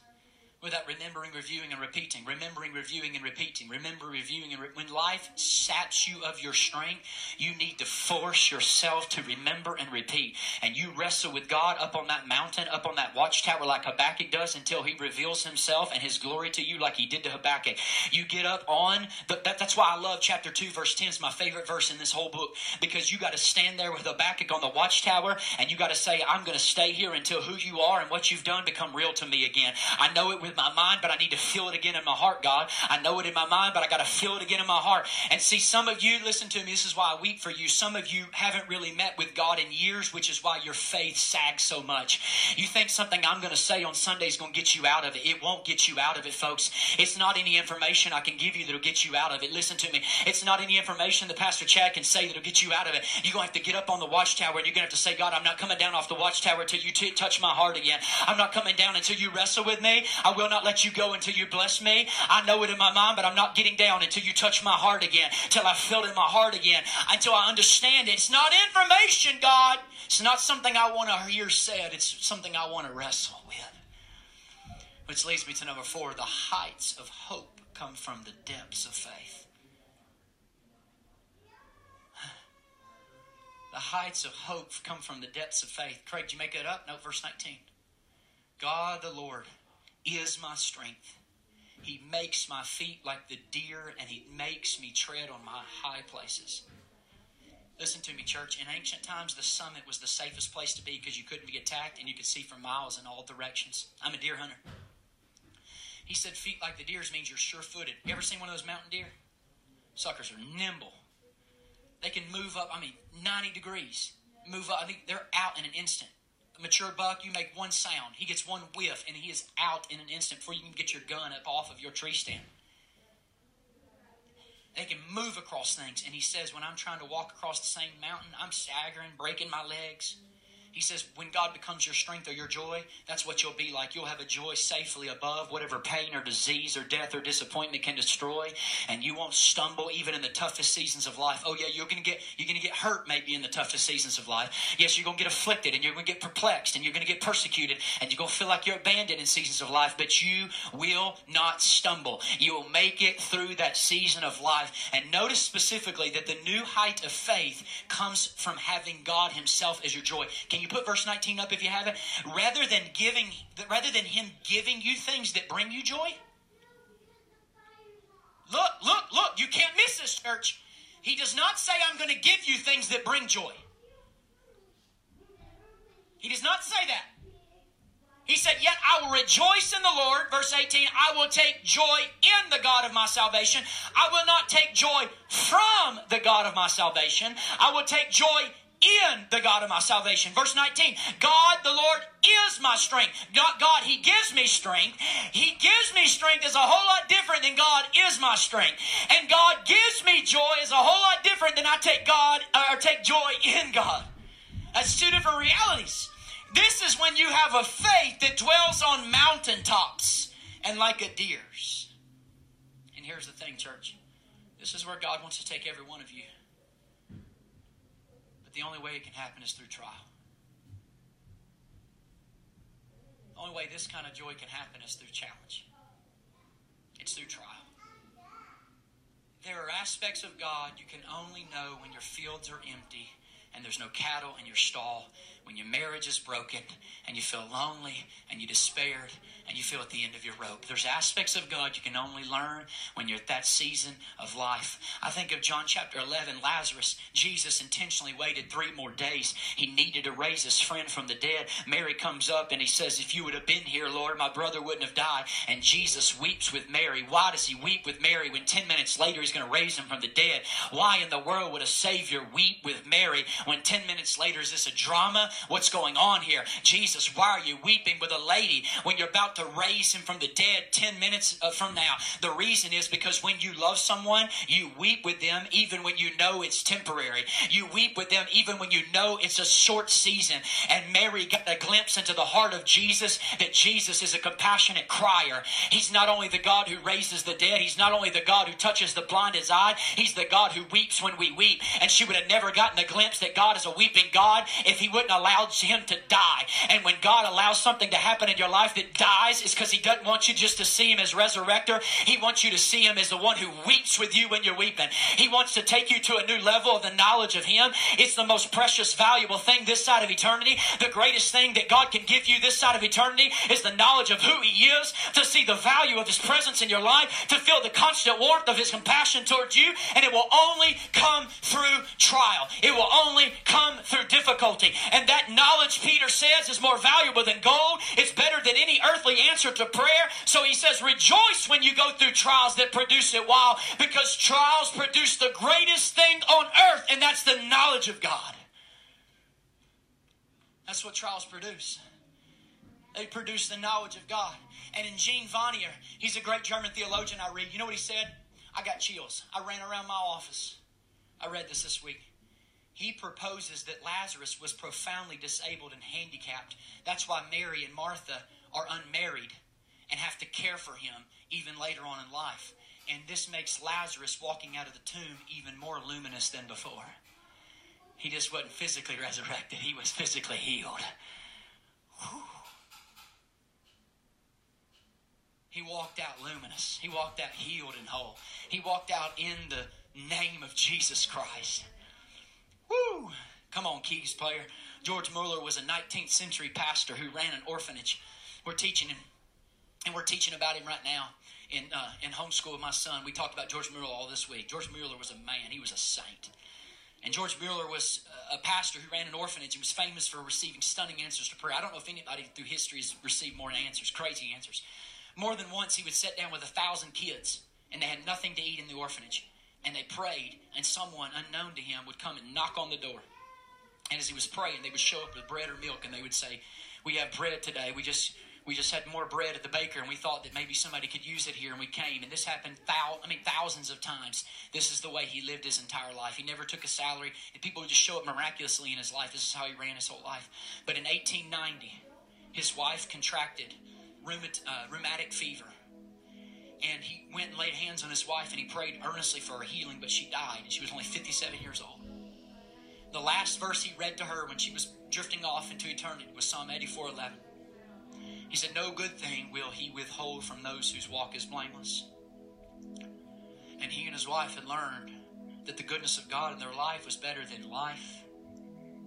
without remembering, reviewing, and repeating. Remembering, reviewing, and repeating. Remember, reviewing, and re- when life saps you of your strength, you need to force yourself to remember and repeat. And you wrestle with God up on that mountain, up on that watchtower, like Habakkuk does, until He reveals Himself and His glory to you, like He did to Habakkuk. You get up on the, that, that's why I love chapter two, verse ten. Is my favorite verse in this whole book because you got to stand there with Habakkuk on the watchtower, and you got to say, "I'm going to stay here until who you are and what you've done become real to me again." I know it with my mind, but I need to feel it again in my heart, God. I know it in my mind, but I got to feel it again in my heart. And see, some of you, listen to me, this is why I weep for you. Some of you haven't really met with God in years, which is why your faith sags so much. You think something I'm going to say on Sunday is going to get you out of it. It won't get you out of it, folks. It's not any information I can give you that'll get you out of it. Listen to me. It's not any information that Pastor Chad can say that'll get you out of it. You're going to have to get up on the watchtower and you're going to have to say, God, I'm not coming down off the watchtower until you t- touch my heart again. I'm not coming down until you wrestle with me. I will not let you go until you bless me. I know it in my mind, but I'm not getting down until you touch my heart again, till I feel it in my heart again, until I understand it. It's not information, God. It's not something I want to hear said. It's something I want to wrestle with. Which leads me to number four the heights of hope come from the depths of faith. [SIGHS] The heights of hope come from the depths of faith. Craig, did you make that up? No, verse 19. God the Lord is my strength. He makes my feet like the deer, and He makes me tread on my high places. Listen to me, church. In ancient times, the summit was the safest place to be because you couldn't be attacked and you could see for miles in all directions. I'm a deer hunter. He said, feet like the deer's means you're sure footed. You ever seen one of those mountain deer? Suckers are nimble. They can move up, I mean, 90 degrees. Move up. I think they're out in an instant mature buck, you make one sound. He gets one whiff, and he is out in an instant before you can get your gun up off of your tree stand. They can move across things. And he says, when I'm trying to walk across the same mountain, I'm staggering, breaking my legs. He says, when God becomes your strength or your joy, that's what you'll be like. You'll have a joy safely above whatever pain or disease or death or disappointment can destroy, and you won't stumble even in the toughest seasons of life. Oh yeah, you're gonna get you're gonna get hurt maybe in the toughest seasons of life. Yes, you're gonna get afflicted and you're gonna get perplexed and you're gonna get persecuted and you're gonna feel like you're abandoned in seasons of life, but you will not stumble. You will make it through that season of life. And notice specifically that the new height of faith comes from having God Himself as your joy. Can can you put verse 19 up if you have it? Rather than giving, rather than him giving you things that bring you joy. Look, look, look, you can't miss this, church. He does not say, I'm going to give you things that bring joy. He does not say that. He said, Yet I will rejoice in the Lord. Verse 18, I will take joy in the God of my salvation. I will not take joy from the God of my salvation. I will take joy in the God of my salvation. Verse 19, God the Lord is my strength. God, God, He gives me strength. He gives me strength is a whole lot different than God is my strength. And God gives me joy is a whole lot different than I take God or take joy in God. That's two different realities. This is when you have a faith that dwells on mountaintops and like a deer's. And here's the thing, church. This is where God wants to take every one of you. But the only way it can happen is through trial. The only way this kind of joy can happen is through challenge. It's through trial. There are aspects of God you can only know when your fields are empty and there's no cattle in your stall, when your marriage is broken and you feel lonely and you despaired and you feel at the end of your rope. There's aspects of God you can only learn when you're at that season of life. I think of John chapter 11, Lazarus. Jesus intentionally waited three more days. He needed to raise his friend from the dead. Mary comes up and he says, If you would have been here, Lord, my brother wouldn't have died. And Jesus weeps with Mary. Why does he weep with Mary when 10 minutes later he's going to raise him from the dead? Why in the world would a Savior weep with Mary when 10 minutes later is this a drama? What's going on here? Jesus, why are you weeping with a lady when you're about to raise him from the dead 10 minutes uh, from now? The reason is because when you love someone, you weep with them even when you know it's temporary. You weep with them even when you know it's a short season. And Mary got a glimpse into the heart of Jesus that Jesus is a compassionate crier. He's not only the God who raises the dead, He's not only the God who touches the blind's eye, He's the God who weeps when we weep. And she would have never gotten a glimpse that God is a weeping God if He wouldn't allow him to die. And when God allows something to happen in your life that dies, it's because He doesn't want you just to see Him as resurrector. He wants you to see Him as the one who weeps with you when you're weeping. He wants to take you to a new level of the knowledge of Him. It's the most precious, valuable thing this side of eternity. The greatest thing that God can give you this side of eternity is the knowledge of who He is, to see the value of His presence in your life, to feel the constant warmth of His compassion towards you, and it will only come through trial. It will only come through difficulty. And that knowledge, Peter says, is more valuable than gold. It's better than any earthly answer to prayer. So he says, rejoice when you go through trials that produce it. While Because trials produce the greatest thing on earth, and that's the knowledge of God. That's what trials produce. They produce the knowledge of God. And in Jean Vanier, he's a great German theologian I read. You know what he said? I got chills. I ran around my office. I read this this week. He proposes that Lazarus was profoundly disabled and handicapped. That's why Mary and Martha are unmarried and have to care for him even later on in life. And this makes Lazarus walking out of the tomb even more luminous than before. He just wasn't physically resurrected, he was physically healed. Whew. He walked out luminous. He walked out healed and whole. He walked out in the name of Jesus Christ. Woo! Come on, keys player. George Mueller was a 19th century pastor who ran an orphanage. We're teaching him, and we're teaching about him right now in uh, in homeschool with my son. We talked about George Mueller all this week. George Mueller was a man. He was a saint. And George Mueller was a pastor who ran an orphanage and was famous for receiving stunning answers to prayer. I don't know if anybody through history has received more answers, crazy answers. More than once, he would sit down with a thousand kids, and they had nothing to eat in the orphanage. And they prayed, and someone unknown to him would come and knock on the door. And as he was praying, they would show up with bread or milk, and they would say, "We have bread today. We just we just had more bread at the baker, and we thought that maybe somebody could use it here, and we came. And this happened, thou- I mean, thousands of times. This is the way he lived his entire life. He never took a salary, and people would just show up miraculously in his life. This is how he ran his whole life. But in 1890, his wife contracted rheumat- uh, rheumatic fever and he went and laid hands on his wife and he prayed earnestly for her healing, but she died, and she was only 57 years old. The last verse he read to her when she was drifting off into eternity was Psalm 84 11. He said, No good thing will he withhold from those whose walk is blameless. And he and his wife had learned that the goodness of God in their life was better than life.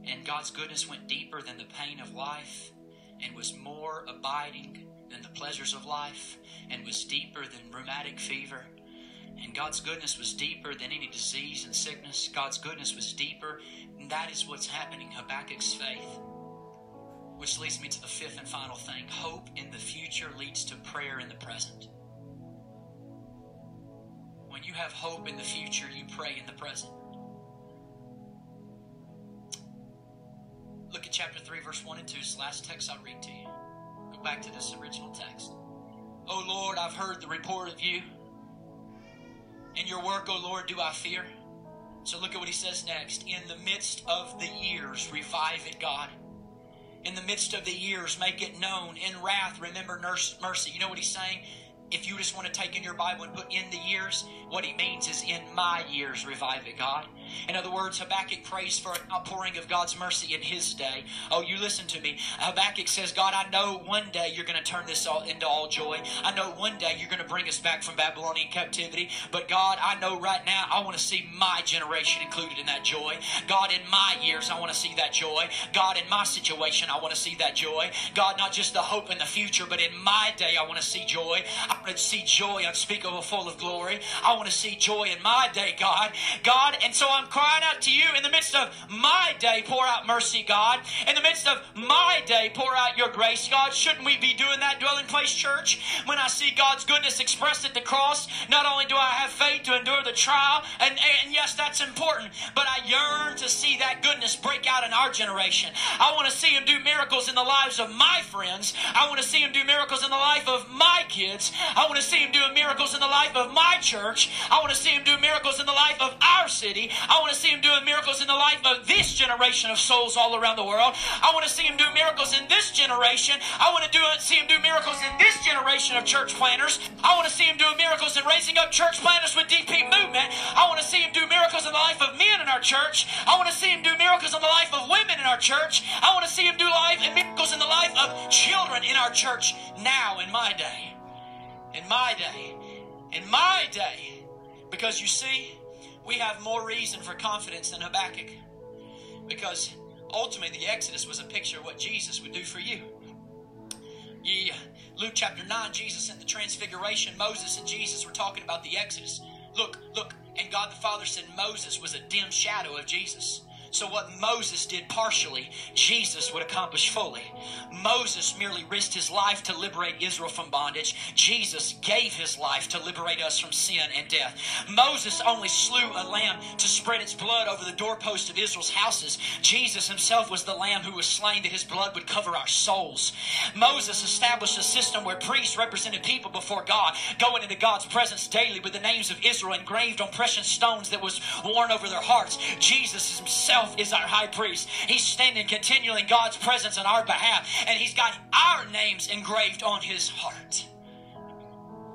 And God's goodness went deeper than the pain of life and was more abiding than the pleasures of life and was deeper than rheumatic fever. And God's goodness was deeper than any disease and sickness. God's goodness was deeper. And that is what's happening Habakkuk's faith. Which leads me to the fifth and final thing hope in the future leads to prayer in the present. When you have hope in the future, you pray in the present. Look at chapter 3, verse 1 and 2. It's the last text I'll read to you. Go back to this original text. Oh Lord, I've heard the report of you. In your work, oh Lord, do I fear. So look at what he says next. In the midst of the years, revive it, God. In the midst of the years, make it known. In wrath, remember mercy. You know what he's saying? if you just want to take in your Bible and put in the years, what he means is in my years, revive it, God. In other words, Habakkuk prays for an outpouring of God's mercy in his day. Oh, you listen to me. Habakkuk says, God, I know one day you're going to turn this all into all joy. I know one day you're going to bring us back from Babylonian captivity. But God, I know right now I want to see my generation included in that joy. God, in my years, I want to see that joy. God, in my situation, I want to see that joy. God, not just the hope in the future, but in my day, I want to see joy. I want to see joy unspeakable, full of glory. I want to see joy in my day, God. God, and so I'm crying out to you in the midst of my day, pour out mercy, God. In the midst of my day, pour out your grace, God. Shouldn't we be doing that, Dwelling Place Church? When I see God's goodness expressed at the cross, not only do I have faith to endure the trial, and, and yes, that's important, but I yearn to see that goodness break out in our generation. I want to see Him do miracles in the lives of my friends. I want to see Him do miracles in the life of my kids. I want to see Him doing miracles in the life of my church. I want to see Him do miracles in the life of our city. I want to see Him doing miracles in the life of this generation of souls all around the world. I want to see Him do miracles in this generation. I want to do see Him do miracles in this generation of church planners. I want to see Him doing miracles in raising up church planners with DP movement. I want to see Him do miracles in the life of men in our church. I want to see Him do miracles in the life of women in our church. I want to see Him do life and miracles in the life of children in our church now in my day. In my day. In my day. Because you see, we have more reason for confidence than Habakkuk. Because ultimately, the Exodus was a picture of what Jesus would do for you. Yeah, Luke chapter 9, Jesus in the Transfiguration, Moses and Jesus were talking about the Exodus. Look, look, and God the Father said Moses was a dim shadow of Jesus. So, what Moses did partially, Jesus would accomplish fully. Moses merely risked his life to liberate Israel from bondage. Jesus gave his life to liberate us from sin and death. Moses only slew a lamb to spread its blood over the doorpost of Israel's houses. Jesus himself was the lamb who was slain that his blood would cover our souls. Moses established a system where priests represented people before God, going into God's presence daily with the names of Israel engraved on precious stones that was worn over their hearts. Jesus himself himself is our high priest. He's standing continually in God's presence on our behalf, and he's got our names engraved on his heart.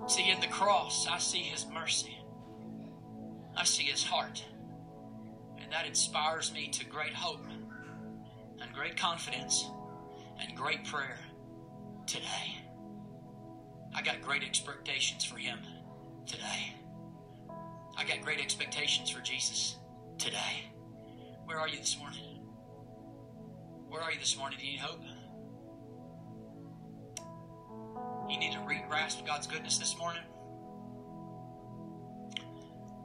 See, in the cross, I see his mercy. I see his heart. And that inspires me to great hope and great confidence and great prayer today. I got great expectations for him today. I got great expectations for Jesus today. Where are you this morning? Where are you this morning? Do you need hope? You need to re-grasp God's goodness this morning?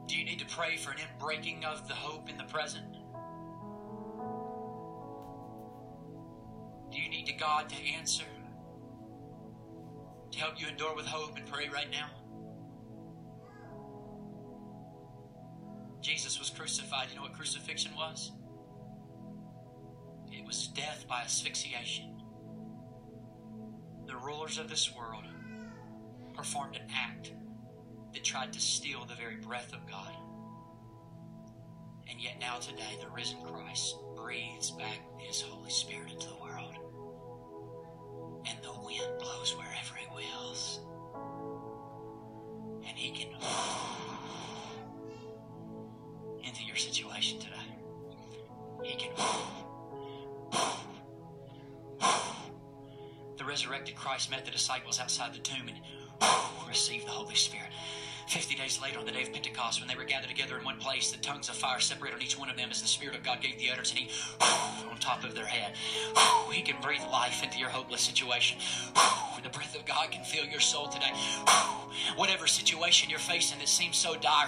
Do you need to pray for an inbreaking of the hope in the present? Do you need to God to answer? To help you endure with hope and pray right now? Crucified. You know what crucifixion was? It was death by asphyxiation. The rulers of this world performed an act that tried to steal the very breath of God. And yet now today, the risen Christ breathes back his Holy Spirit into the world. And the wind blows wherever he wills. And he can into your situation today. He can. The resurrected Christ met the disciples outside the tomb and received the Holy Spirit. Fifty days later, on the day of Pentecost, when they were gathered together in one place, the tongues of fire separated on each one of them as the Spirit of God gave the utterance, and He on top of their head. He can breathe life into your hopeless situation. The breath of God can fill your soul today. Whatever situation you're facing that seems so dire.